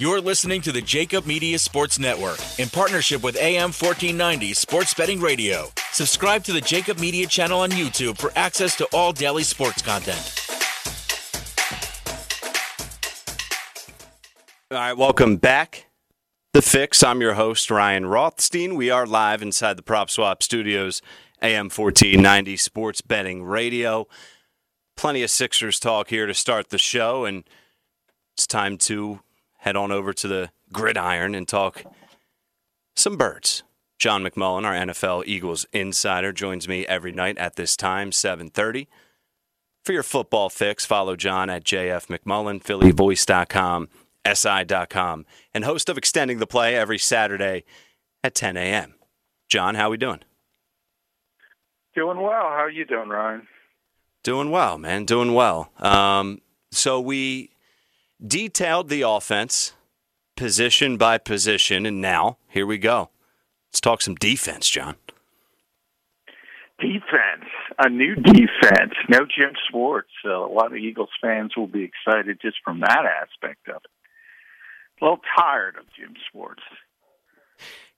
You're listening to the Jakib Media Sports Network in partnership with AM 1490 Sports Betting Radio. Subscribe to the Jakib Media channel on YouTube for access to all daily sports content. All right, welcome back. The Fix. I'm your host, Ryan Rothstein. We are live inside the Prop Swap Studios, AM 1490 Sports Betting Radio. Plenty of Sixers talk here to start the show, and it's time to head on over to the gridiron and talk some birds. John McMullen, our NFL Eagles insider, joins me every night at this time, 7:30. For your football fix, follow John at JF McMullen, PhillyVoice.com, SI.com, and host of Extending the Play every Saturday at 10 a.m. John, how are we doing? Doing well. How are you doing, Ryan? Doing well, man. Doing well. Um, so we detailed the offense position by position, and now here we go. Let's talk some defense, John. Defense, a new defense. No Jim Schwartz. So a lot of Eagles fans will be excited just from that aspect of it. A little tired of Jim Schwartz.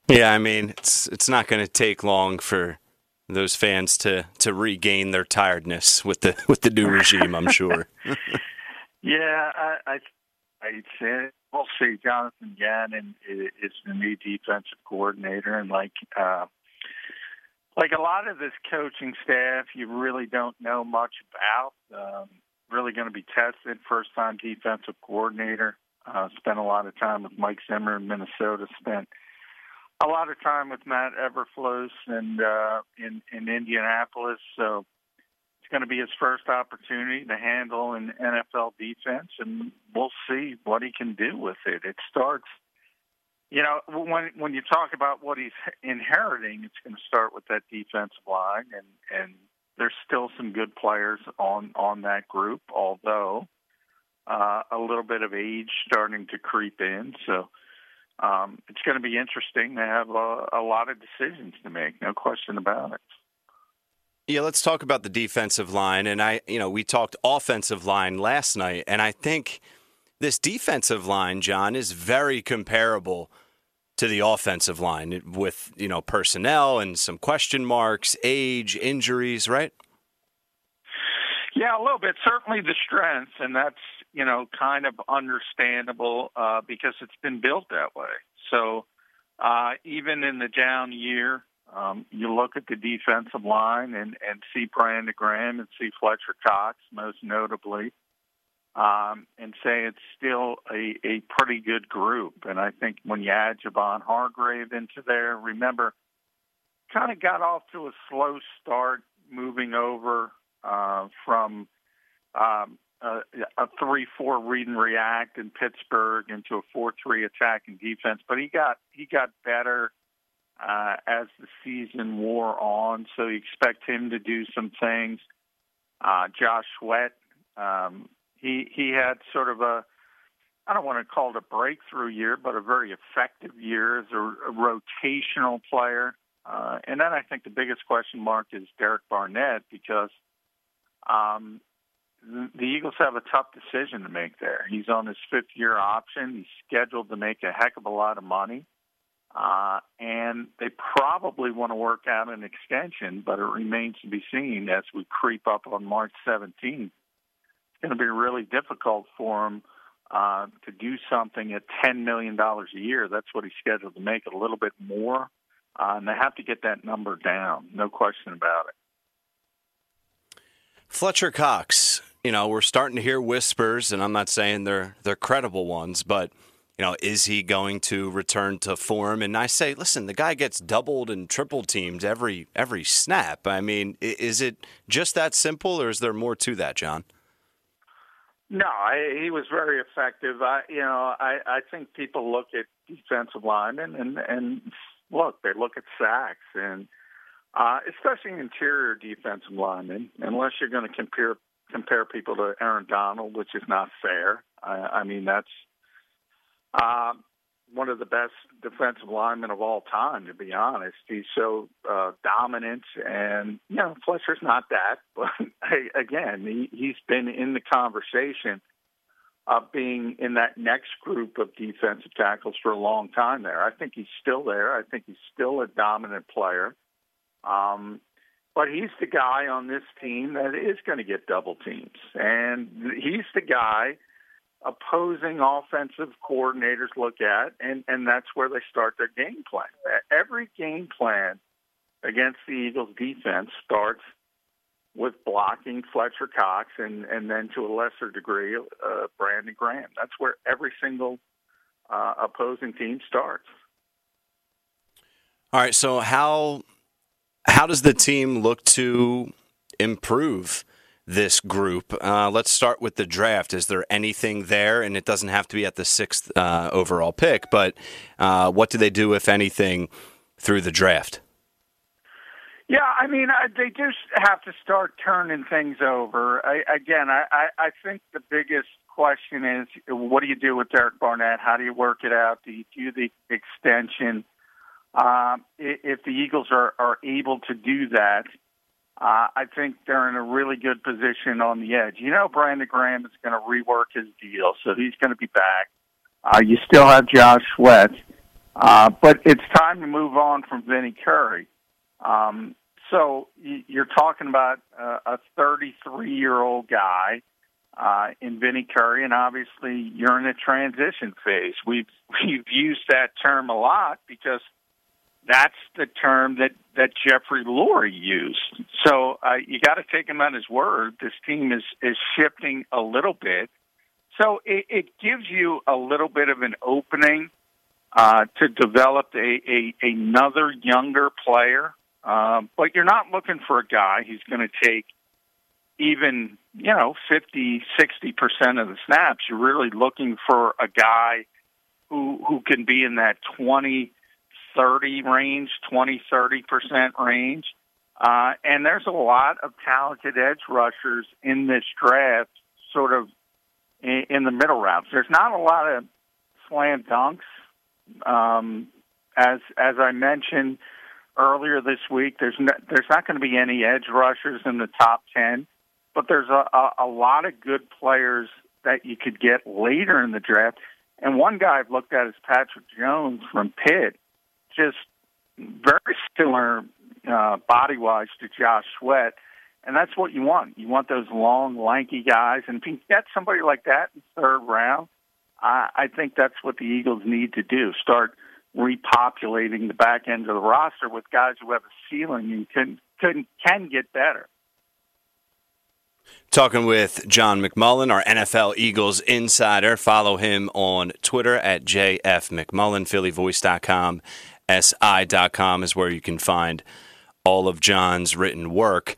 Yeah, I mean it's it's not going to take long for those fans to to regain their tiredness with the with the new regime. I'm sure. yeah, I, I I'd say we'll see. Jonathan Gannon is the new defensive coordinator, and like uh, like a lot of this coaching staff, you really don't know much about. Um, really going to be tested. First time defensive coordinator. Uh, spent a lot of time with Mike Zimmer in Minnesota. Spent a lot of time with Matt Eberflus and uh, in in Indianapolis. So going to be his first opportunity to handle an NFL defense, and we'll see what he can do with it. It starts, you know, when when you talk about what he's inheriting, it's going to start with that defensive line, and and there's still some good players on on that group, although uh, a little bit of age starting to creep in. So. Um, it's going to be interesting. They have a, a lot of decisions to make, no question about it. Yeah, let's talk about the defensive line. And I, you know, we talked offensive line last night, and I think this defensive line, John, is very comparable to the offensive line with, you know, personnel and some question marks, age, injuries, right? Yeah, a little bit. Certainly the strength, and that's, you know, kind of understandable uh, because it's been built that way. So uh, even in the down year, um, you look at the defensive line and, and see Brandon Graham and see Fletcher Cox, most notably, um, and say it's still a, a pretty good group. And I think when you add Javon Hargrave into there, remember, kind of got off to a slow start moving over uh, from um, a, a 3 4 read and react in Pittsburgh into a 4 3 attacking defense. But he got he got better uh, as the season wore on. So you expect him to do some things. Uh, Josh Sweat, um, he he had sort of a I don't want to call it a breakthrough year, but a very effective year as a, a rotational player. Uh, and then I think the biggest question mark is Derek Barnett because um, the Eagles have a tough decision to make there. He's on his fifth year option. He's scheduled to make a heck of a lot of money. Uh, and they probably want to work out an extension, but it remains to be seen as we creep up on March 17th. It's going to be really difficult for him uh, to do something at $10 million a year. That's what he's scheduled to make, a little bit more. Uh, and they have to get that number down, no question about it. Fletcher Cox, you know, we're starting to hear whispers, and I'm not saying they're they're credible ones, but – you know, is he going to return to form? And I say, listen, the guy gets doubled and triple teamed every every snap. I mean, is it just that simple, or is there more to that, John? No, I, he was very effective. I, you know, I, I think people look at defensive linemen and and look, they look at sacks and uh, especially interior defensive linemen. Unless you're going to compare compare people to Aaron Donald, which is not fair. I, I mean, that's uh, one of the best defensive linemen of all time, to be honest. He's so uh, dominant, and you know Fletcher's not that, but again, he, he's been in the conversation of being in that next group of defensive tackles for a long time. There, I think he's still there. I think he's still a dominant player. Um, but he's the guy on this team that is going to get double teams, and he's the guy opposing offensive coordinators look at, and, and that's where they start their game plan. Every game plan against the Eagles defense starts with blocking Fletcher Cox and, and then to a lesser degree, uh, Brandon Graham. That's where every single uh, opposing team starts. All right. So how how does the team look to improve this group. Uh, let's start with the draft. Is there anything there? And it doesn't have to be at the sixth uh, overall pick, but uh, what do they do, if anything, through the draft? Yeah, I mean, they just have to start turning things over. I, again, I, I think the biggest question is what do you do with Derek Barnett? How do you work it out? Do you do the extension? Uh, if the Eagles are, are able to do that, uh, I think they're in a really good position on the edge. You know, Brandon Graham is going to rework his deal, so he's going to be back. Uh, you still have Josh Sweat, uh, but it's time to move on from Vinny Curry. Um, so you're talking about uh, a 33 year old guy uh, in Vinny Curry, and obviously you're in a transition phase. We've we've used that term a lot because that's the term that that Jeffrey Lurie used. So uh, you got to take him on his word. This team is is shifting a little bit, so it, it gives you a little bit of an opening uh, to develop a, a another younger player. Uh, but you're not looking for a guy who's going to take even you know 50 60 percent of the snaps you're really looking for a guy who who can be in that 20 30 range, 20, 30% range. Uh, and there's a lot of talented edge rushers in this draft, sort of in, in the middle rounds. There's not a lot of slam dunks. Um, as as I mentioned earlier this week, there's no, there's not going to be any edge rushers in the top ten, but there's a, a, a lot of good players that you could get later in the draft. And one guy I've looked at is Patrick Jones from Pitt, just very similar uh, body wise to Josh Sweat. And that's what you want. You want those long, lanky guys. And if you get somebody like that in third round, I, I think that's what the Eagles need to do. Start repopulating the back end of the roster with guys who have a ceiling and can can can get better. Talking with John McMullen, our NFL Eagles insider. Follow him on Twitter at JF McMullen, PhillyVoice.com si.com is where you can find all of John's written work.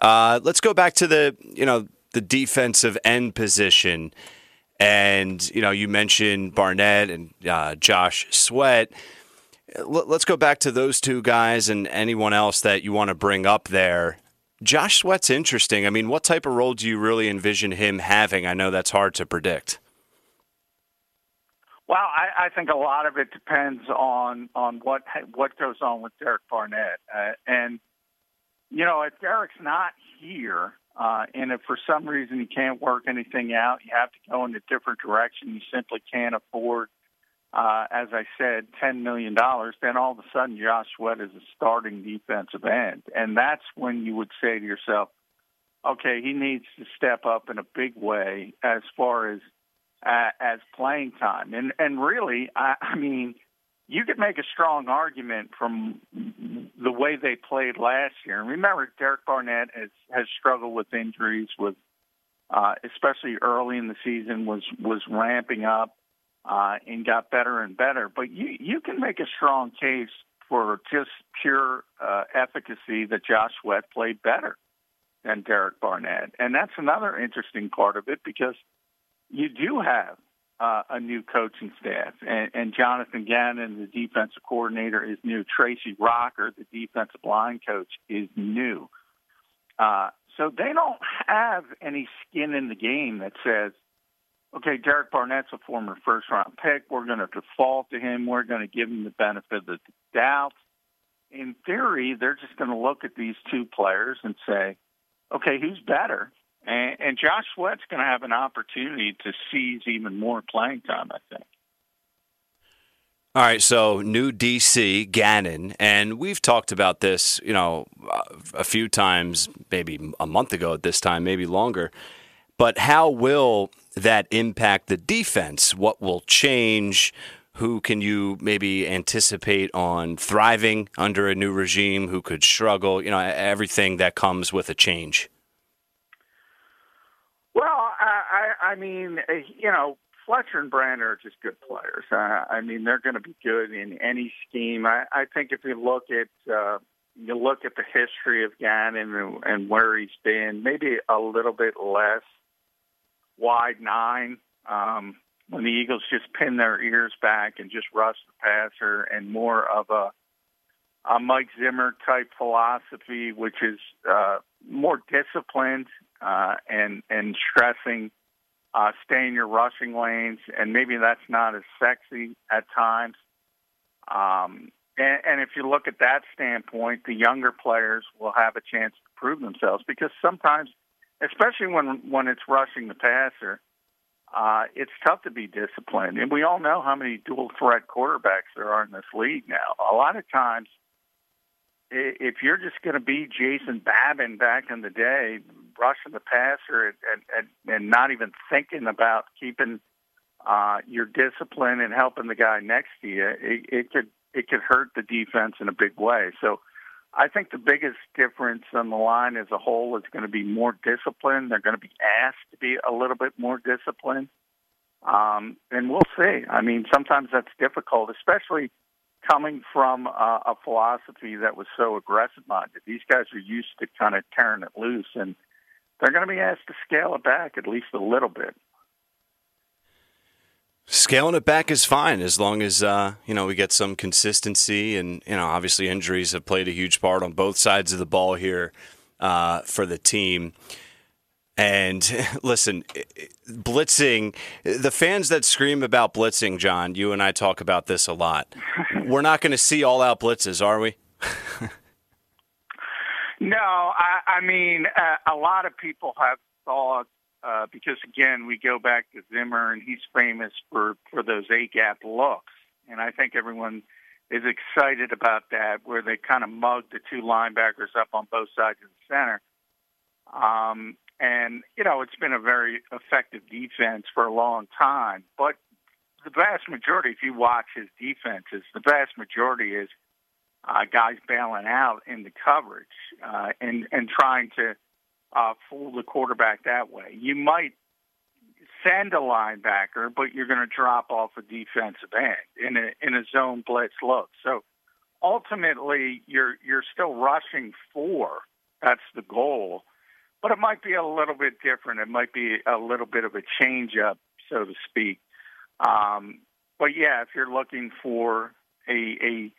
Uh, let's go back to the you know the defensive end position, and you know you mentioned Barnett and uh, Josh Sweat. Let's go back to those two guys and anyone else that you want to bring up there. Josh Sweat's interesting. I mean, what type of role do you really envision him having? I know that's hard to predict. Well, I, I think a lot of it depends on on what what goes on with Derek Barnett, uh, and you know if Derek's not here, uh, and if for some reason he can't work anything out, you have to go in a different direction. You simply can't afford, uh, as I said, ten million dollars. Then all of a sudden, Josh Sweat is a starting defensive end, and that's when you would say to yourself, okay, he needs to step up in a big way as far as uh, as playing time. And and really, I, I mean, you could make a strong argument from the way they played last year. And remember, Derek Barnett has has struggled with injuries, with uh, especially early in the season was was ramping up uh, and got better and better. But you you can make a strong case for just pure uh, efficacy that Josh Sweat played better than Derek Barnett, and that's another interesting part of it because you do have uh, a new coaching staff, and, and Jonathan Gannon, the defensive coordinator, is new. Tracy Rocker, the defensive line coach, is new. Uh, so they don't have any skin in the game that says, okay, Derek Barnett's a former first round pick. We're going to default to him. We're going to give him the benefit of the doubt. In theory, they're just going to look at these two players and say, okay, who's better? And, and Josh Sweat's going to have an opportunity to seize even more playing time, I think. All right, so new DC Gannon, and we've talked about this, you know, a few times, maybe a month ago at this time, maybe longer. But how will that impact the defense? What will change? Who can you maybe anticipate on thriving under a new regime? Who could struggle? You know, everything that comes with a change. Well, I, mean, you know, Fletcher and Brand are just good players. I mean, they're going to be good in any scheme. I, I think if you look at uh, you look at the history of Gannon and, and where he's been, maybe a little bit less wide nine. Um, when the Eagles just pin their ears back and just rush the passer, and more of a a Mike Zimmer type philosophy, which is uh, more disciplined uh, and and stressing uh, stay in your rushing lanes, and maybe that's not as sexy at times. Um, and, and if you look at that standpoint, the younger players will have a chance to prove themselves because sometimes, especially when when it's rushing the passer, uh, it's tough to be disciplined. And we all know how many dual threat quarterbacks there are in this league now. A lot of times, if you're just going to be Jason Babin back in the day, rushing the passer and, and, and not even thinking about keeping uh, your discipline and helping the guy next to you, it, it could it could hurt the defense in a big way. So I think the biggest difference on the line as a whole is going to be more discipline. They're going to be asked to be a little bit more disciplined. Um, and we'll see. I mean, sometimes that's difficult, especially coming from a, a philosophy that was so aggressive minded. These guys are used to kind of tearing it loose, and they're going to be asked to scale it back at least a little bit. Scaling it back is fine as long as uh, you know we get some consistency, and you know obviously injuries have played a huge part on both sides of the ball here uh, for the team. And listen, blitzing, the fans that scream about blitzing, John, you and I talk about this a lot. We're not going to see all out blitzes, are we? no, I, I mean, uh, a lot of people have thought uh, because again, we go back to Zimmer, and he's famous for for those A gap looks, and I think everyone is excited about that, where they kind of mug the two linebackers up on both sides of the center. Um, and you know, it's been a very effective defense for a long time, but the vast majority, if you watch his defenses, the vast majority is uh, guys bailing out in the coverage uh, and and trying to uh, fool the quarterback that way. You might send a linebacker, but you're going to drop off a defensive end in a in a zone blitz look. So ultimately, you're you're still rushing four. That's the goal, but it might be a little bit different. It might be a little bit of a change up, so to speak. Um, but yeah, if you're looking for a, a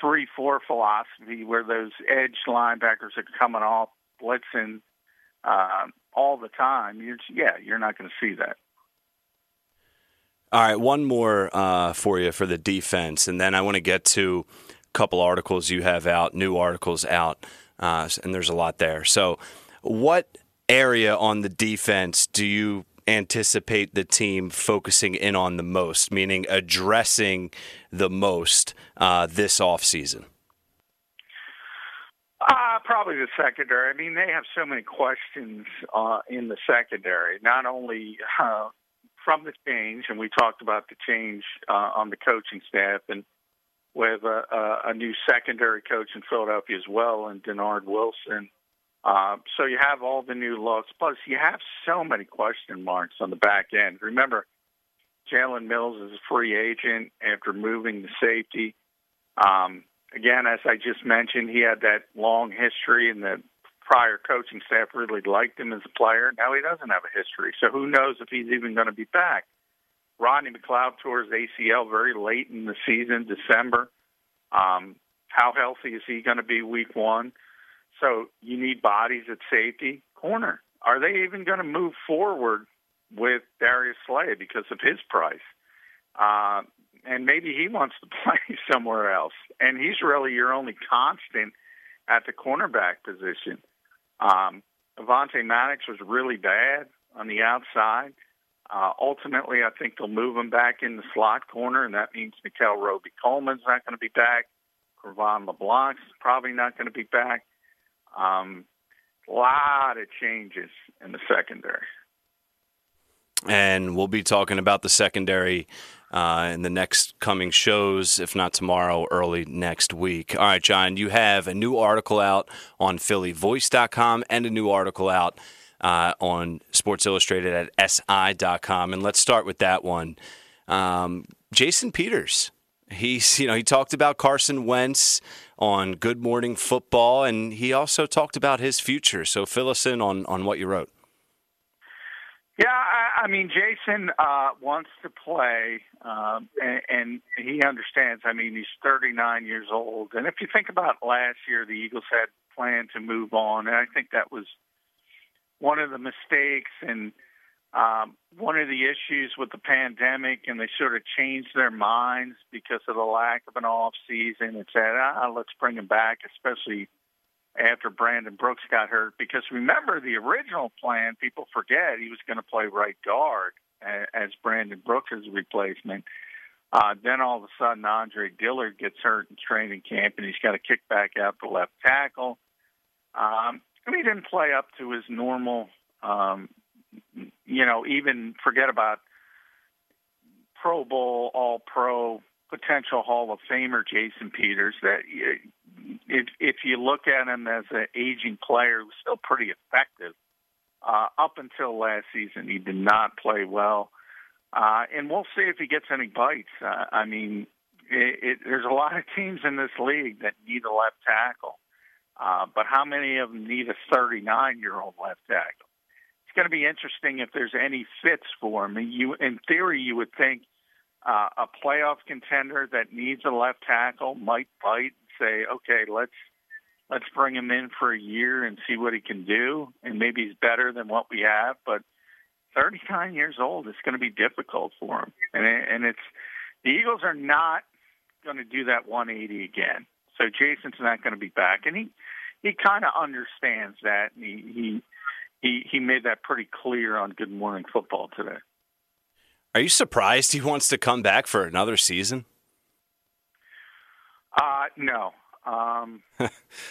three-four philosophy where those edge linebackers are coming off blitzing uh, all the time, you're yeah, you're not going to see that. All right, one more uh, for you for the defense, and then I want to get to a couple articles you have out, new articles out, uh, and there's a lot there. So, what area on the defense do you anticipate the team focusing in on the most, meaning addressing the most uh, this offseason? Uh, probably the secondary. I mean, they have so many questions uh, in the secondary, not only uh, from the change, and we talked about the change uh, on the coaching staff, and with a, a, new secondary coach in Philadelphia as well, and Dennard Wilson. Uh, so you have all the new looks, plus you have so many question marks on the back end. Remember, Jalen Mills is a free agent after moving to safety. Um, again, as I just mentioned, he had that long history and the prior coaching staff really liked him as a player. Now he doesn't have a history, so who knows if he's even going to be back. Rodney McLeod tore his ACL very late in the season, December. Um, how healthy is he going to be week one? So you need bodies at safety. Corner. Are they even going to move forward with Darius Slay because of his price? Uh, and maybe he wants to play somewhere else. And he's really your only constant at the cornerback position. Um, Avonte Maddox was really bad on the outside. Uh, ultimately, I think they'll move him back in the slot corner, and that means Nickell Robey-Coleman's not going to be back. Cre'Von LeBlanc's probably not going to be back. Um, a lot of changes in the secondary. And we'll be talking about the secondary uh, in the next coming shows, if not tomorrow, early next week. All right, John, you have a new article out on PhillyVoice.com and a new article out uh, on Sports Illustrated at SI.com. And let's start with that one. Um, Jason Peters. He's, you know, he talked about Carson Wentz on Good Morning Football, and he also talked about his future. So fill us in on, on what you wrote. Yeah, I, I mean, Jason uh, wants to play, um, and, and he understands. I mean, he's 39 years old, and if you think about last year, the Eagles had planned to move on, and I think that was one of the mistakes and um, one of the issues with the pandemic, and they sort of changed their minds because of the lack of an off season and said, ah, let's bring him back, especially after Brandon Brooks got hurt. Because remember, the original plan, people forget, he was going to play right guard as Brandon Brooks' replacement. Uh, then all of a sudden, Andre Dillard gets hurt in training camp, and he's got to kick back out the left tackle. Um, and he didn't play up to his normal, um, you know, even forget about Pro Bowl, All Pro, potential Hall of Famer Jason Peters. That if if you look at him as an aging player, was still pretty effective. Uh, up until last season, he did not play well, uh, and we'll see if he gets any bites. Uh, I mean, it, it, there's a lot of teams in this league that need a left tackle, uh, but how many of them need a 39 year old left tackle? It's going to be interesting if there's any fits for him. You, in theory, you would think uh, a playoff contender that needs a left tackle might bite and say, okay, let's let's bring him in for a year and see what he can do, and maybe he's better than what we have. But 39 years old, it's going to be difficult for him, and and it's the Eagles are not going to do that 180 again. So Jason's not going to be back, and he he kind of understands that. And he he he he made that pretty clear on Good Morning Football today. Are you surprised he wants to come back for another season? Uh, no. Um, uh,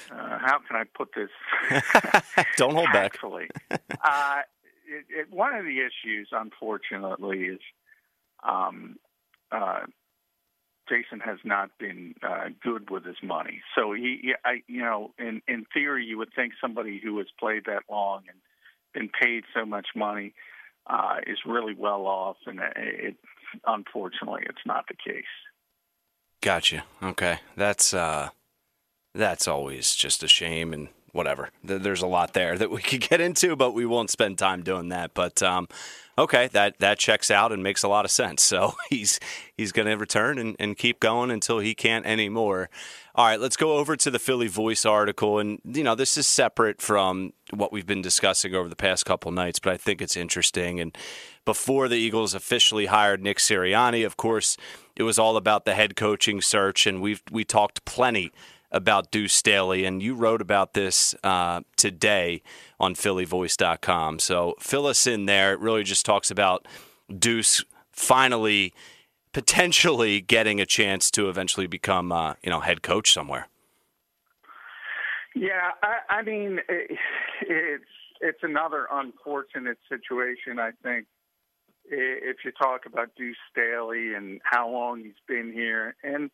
how can I put this? Don't hold back. Actually, uh, it, it, one of the issues, unfortunately, is um, uh, Jason has not been uh, good with his money. So he, he I, you know, in in theory, you would think somebody who has played that long and been paid so much money uh, is really well off, and it, unfortunately, it's not the case. Gotcha. Okay, that's uh, that's always just a shame and whatever. There's a lot there that we could get into, but we won't spend time doing that. But um, okay, that that checks out and makes a lot of sense. So he's he's going to return and, and keep going until he can't anymore. All right, let's go over to the Philly Voice article, and you know this is separate from what we've been discussing over the past couple nights, but I think it's interesting. And before the Eagles officially hired Nick Sirianni, of course, it was all about the head coaching search, and we've we talked plenty about Deuce Staley, and you wrote about this uh, today on PhillyVoice.com. So fill us in there. It really just talks about Deuce finally potentially getting a chance to eventually become, uh, you know, head coach somewhere. Yeah, I, I mean, it, it's it's another unfortunate situation. I think if you talk about Deuce Staley and how long he's been here, and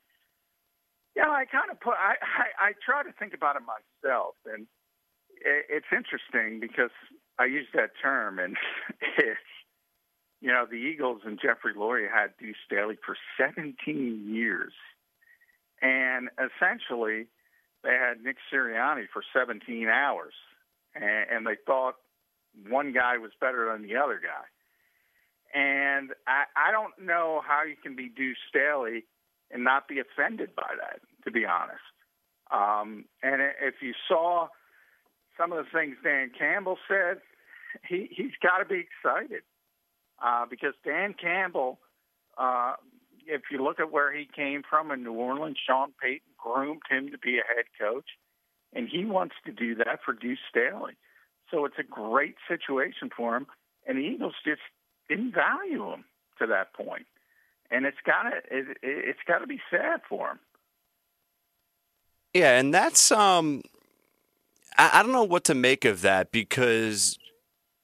yeah, I kind of put I, I I try to think about it myself, and it, it's interesting because I use that term, and it's you know the Eagles and Jeffrey Lurie had Deuce Staley for 17 years, and essentially they had Nick Sirianni for 17 hours. and, and they thought one guy was better than the other guy. And I, I don't know how you can be Deuce Staley and not be offended by that, to be honest. Um, and if you saw some of the things Dan Campbell said, he, he's got to be excited uh, because Dan Campbell, uh, if you look at where he came from in New Orleans, Sean Payton groomed him to be a head coach, and he wants to do that for Deuce Staley. So it's a great situation for him, and the Eagles just didn't value him to that point, and it's got to it, it's got to be sad for him. Yeah, and that's um, I, I don't know what to make of that because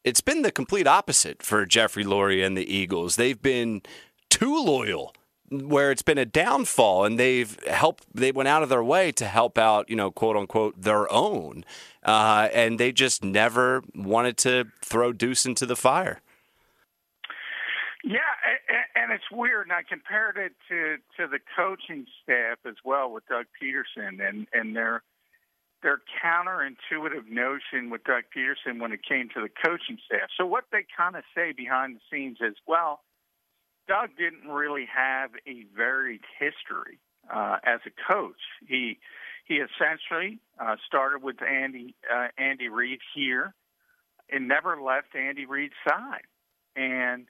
it's been the complete opposite for Jeffrey Lurie and the Eagles. They've been too loyal where it's been a downfall and they've helped they went out of their way to help out you know quote unquote their own uh, and they just never wanted to throw deuce into the fire yeah, and it's weird. And I compared it to to the coaching staff as well with Doug Pederson and and their their counterintuitive notion with Doug Pederson when it came to the coaching staff. So what they kind of say behind the scenes is, well, Doug didn't really have a varied history uh, as a coach. He he essentially uh, started with Andy uh, Andy Reid here and never left Andy Reid's side. And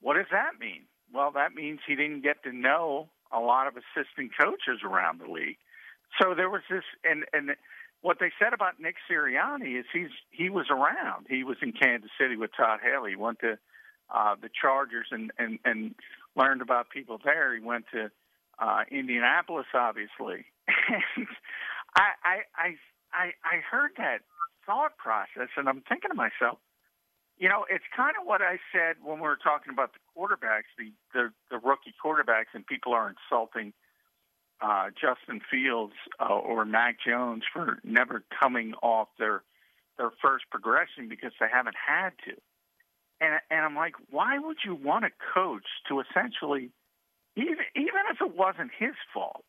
what does that mean? Well, that means he didn't get to know a lot of assistant coaches around the league. So there was this, and and what they said about Nick Sirianni is he's he was around. He was in Kansas City with Todd Haley. He went to uh, the Chargers and and and learned about people there. He went to uh, Indianapolis, obviously. and I I I I I heard that thought process, and I'm thinking to myself, you know, it's kind of what I said when we were talking about the quarterbacks, the the, the rookie quarterbacks, and people are insulting uh, Justin Fields uh, or Mac Jones for never coming off their their first progression because they haven't had to. And and I'm like, why would you want a coach to essentially, even even if it wasn't his fault,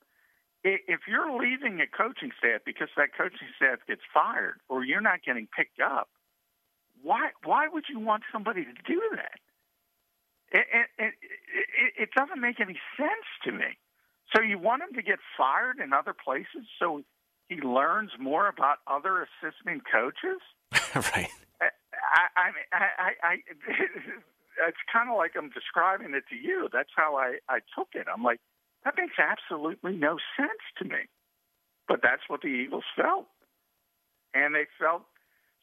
if you're leaving a coaching staff because that coaching staff gets fired or you're not getting picked up, why why would you want somebody to do that? It, it, it, it doesn't make any sense to me. So you want him to get fired in other places so he learns more about other assistant coaches? right. I, I, I, I, I it's kind of like I'm describing it to you. That's how I, I took it. I'm like, that makes absolutely no sense to me. But that's what the Eagles felt. And they felt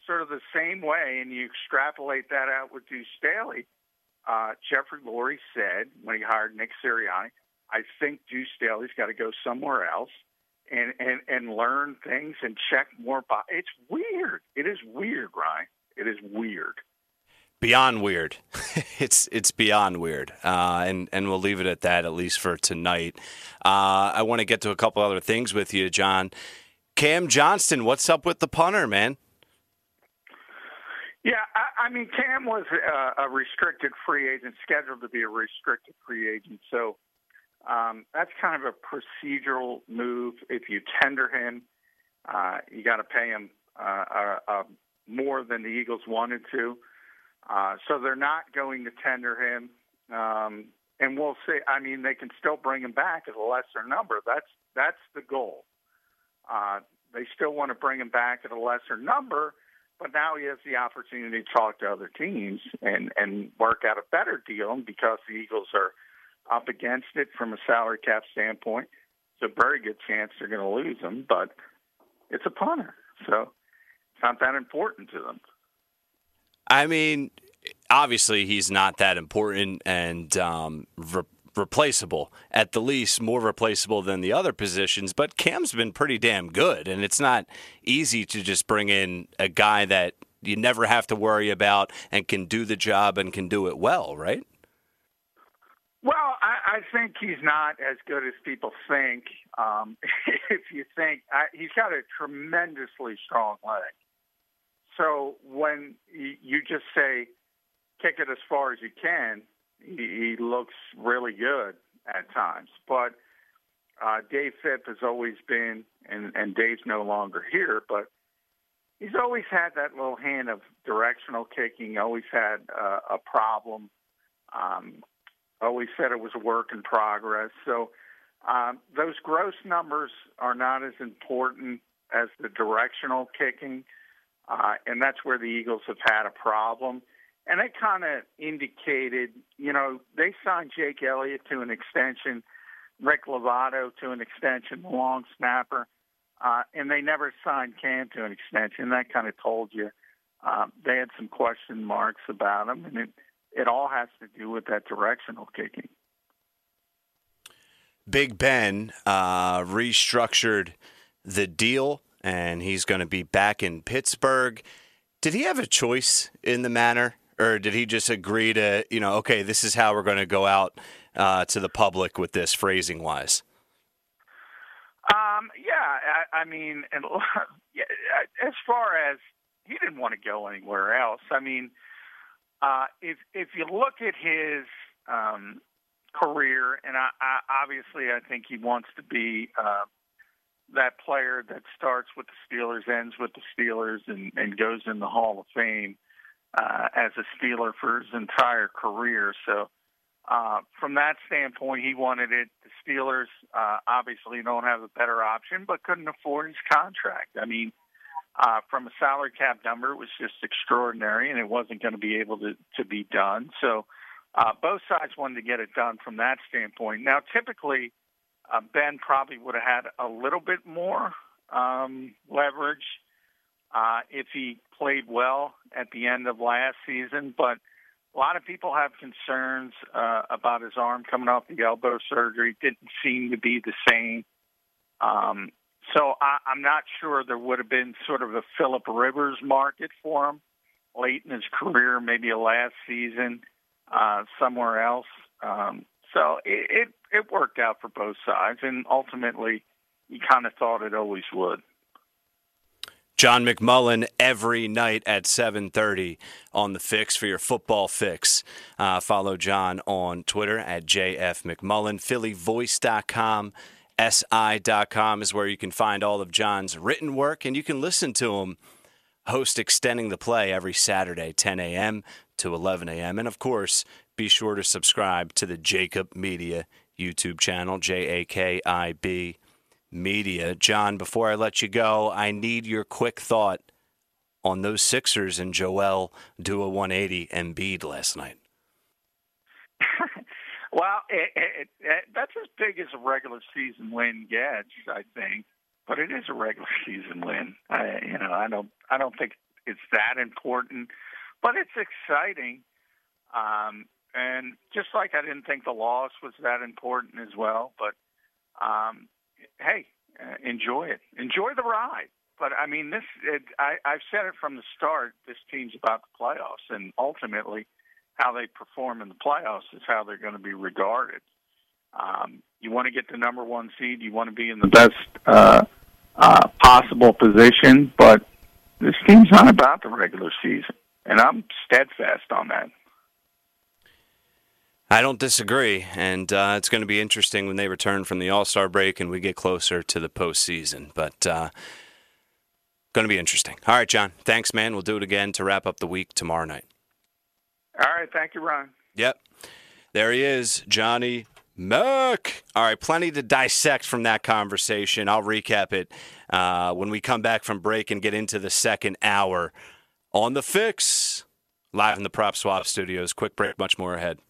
sort of the same way, and you extrapolate that out with Deuce Staley. Uh, Jeffrey Lurie said when he hired Nick Sirianni, I think Deuce Staley's got to go somewhere else and, and, and learn things and check more. Bo- it's weird. It is weird, Ryan. It is weird. Beyond weird. it's it's beyond weird, uh, and and we'll leave it at that at least for tonight. Uh, I want to get to a couple other things with you, John. Cam Johnston, what's up with the punter, man? Yeah, I, I mean, Cam was a, a restricted free agent, scheduled to be a restricted free agent. So um, that's kind of a procedural move. If you tender him, uh, you got to pay him uh, uh, uh, more than the Eagles wanted to. Uh, so they're not going to tender him. Um, and we'll see. I mean, they can still bring him back at a lesser number. That's that's the goal. Uh, they still want to bring him back at a lesser number but now he has the opportunity to talk to other teams and and work out a better deal. Because the Eagles are up against it from a salary cap standpoint, it's a very good chance they're going to lose him. But it's a punter, so it's not that important to them. I mean, obviously he's not that important, and um, re- replaceable at the least, more replaceable than the other positions. But Cam's been pretty damn good, and it's not easy to just bring in a guy that you never have to worry about and can do the job and can do it well, right? Well, I, I think he's not as good as people think. Um, if you think I, he's got a tremendously strong leg, so when you just say kick it as far as you can, he, looks really good at times. But uh, Dave Fipp has always been, and, and Dave's no longer here, but he's always had that little hint of directional kicking. Always had uh, a problem. Um, always said it was a work in progress. So um, those gross numbers are not as important as the directional kicking, uh, and that's where the Eagles have had a problem. And it kind of indicated, you know, they signed Jake Elliott to an extension, Rick Lovato to an extension, the long snapper, uh, and they never signed Cam to an extension. That kind of told you um, they had some question marks about him, and it it all has to do with that directional kicking. Big Ben uh, restructured the deal, and he's going to be back in Pittsburgh. Did he have a choice in the matter, or did he just agree to, you know, okay, this is how we're going to go out uh, to the public with this phrasing wise? Um, yeah, I, I mean, and yeah, as far as he didn't want to go anywhere else. I mean, uh, if if you look at his um, career, and I, I, obviously I think he wants to be uh, that player that starts with the Steelers, ends with the Steelers, and, and goes in the Hall of Fame uh, as a Steeler for his entire career. So. Uh, from that standpoint, he wanted it. The Steelers uh, obviously don't have a better option, but couldn't afford his contract. I mean, uh, from a salary cap number, it was just extraordinary, and it wasn't going to be able to to be done. So uh, both sides wanted to get it done from that standpoint. Now, typically, uh, Ben probably would have had a little bit more um, leverage uh, if he played well at the end of last season, but a lot of people have concerns uh, about his arm coming off the elbow surgery. Didn't seem to be the same. Um, so I, I'm not sure there would have been sort of a Philip Rivers market for him late in his career, maybe a last season uh, somewhere else. Um, so it, it it worked out for both sides, and ultimately, you kind of thought it always would. John McMullen every night at 7:30 on the Fix for your football fix. Uh, follow John on Twitter at JF McMullen. PhillyVoice.com si.com is where you can find all of John's written work, and you can listen to him host Extending the Play every Saturday, 10 a.m. to 11 a.m. And of course, be sure to subscribe to the Jakib Media YouTube channel, J A K I B Media. John, before I let you go, I need your quick thought on those Sixers and Joel do a 180 Embiid last night. Well, it, it, it, that's as big as a regular season win gets, I think. But it is a regular season win. I, you know, I don't, I don't think it's that important, but it's exciting. Um, and just like I didn't think the loss was that important as well, but um, hey, uh, enjoy it, enjoy the ride. But I mean, this it, I, I've said it from the start. This team's about the playoffs, and ultimately, how they perform in the playoffs is how they're going to be regarded. Um, you want to get the number one seed. You want to be in the best uh, uh, possible position, but this team's not about the regular season, and I'm steadfast on that. I don't disagree, and uh, it's going to be interesting when they return from the All Star break and we get closer to the postseason. But uh, going to be interesting. All right, John. Thanks, man. We'll do it again to wrap up the week tomorrow night. All right. Thank you, Ron. Yep. There he is, Johnny Mack. All right, plenty to dissect from that conversation. I'll recap it uh, when we come back from break and get into the second hour on the fix. Live in the Prop Swap studios. Quick break, much more ahead.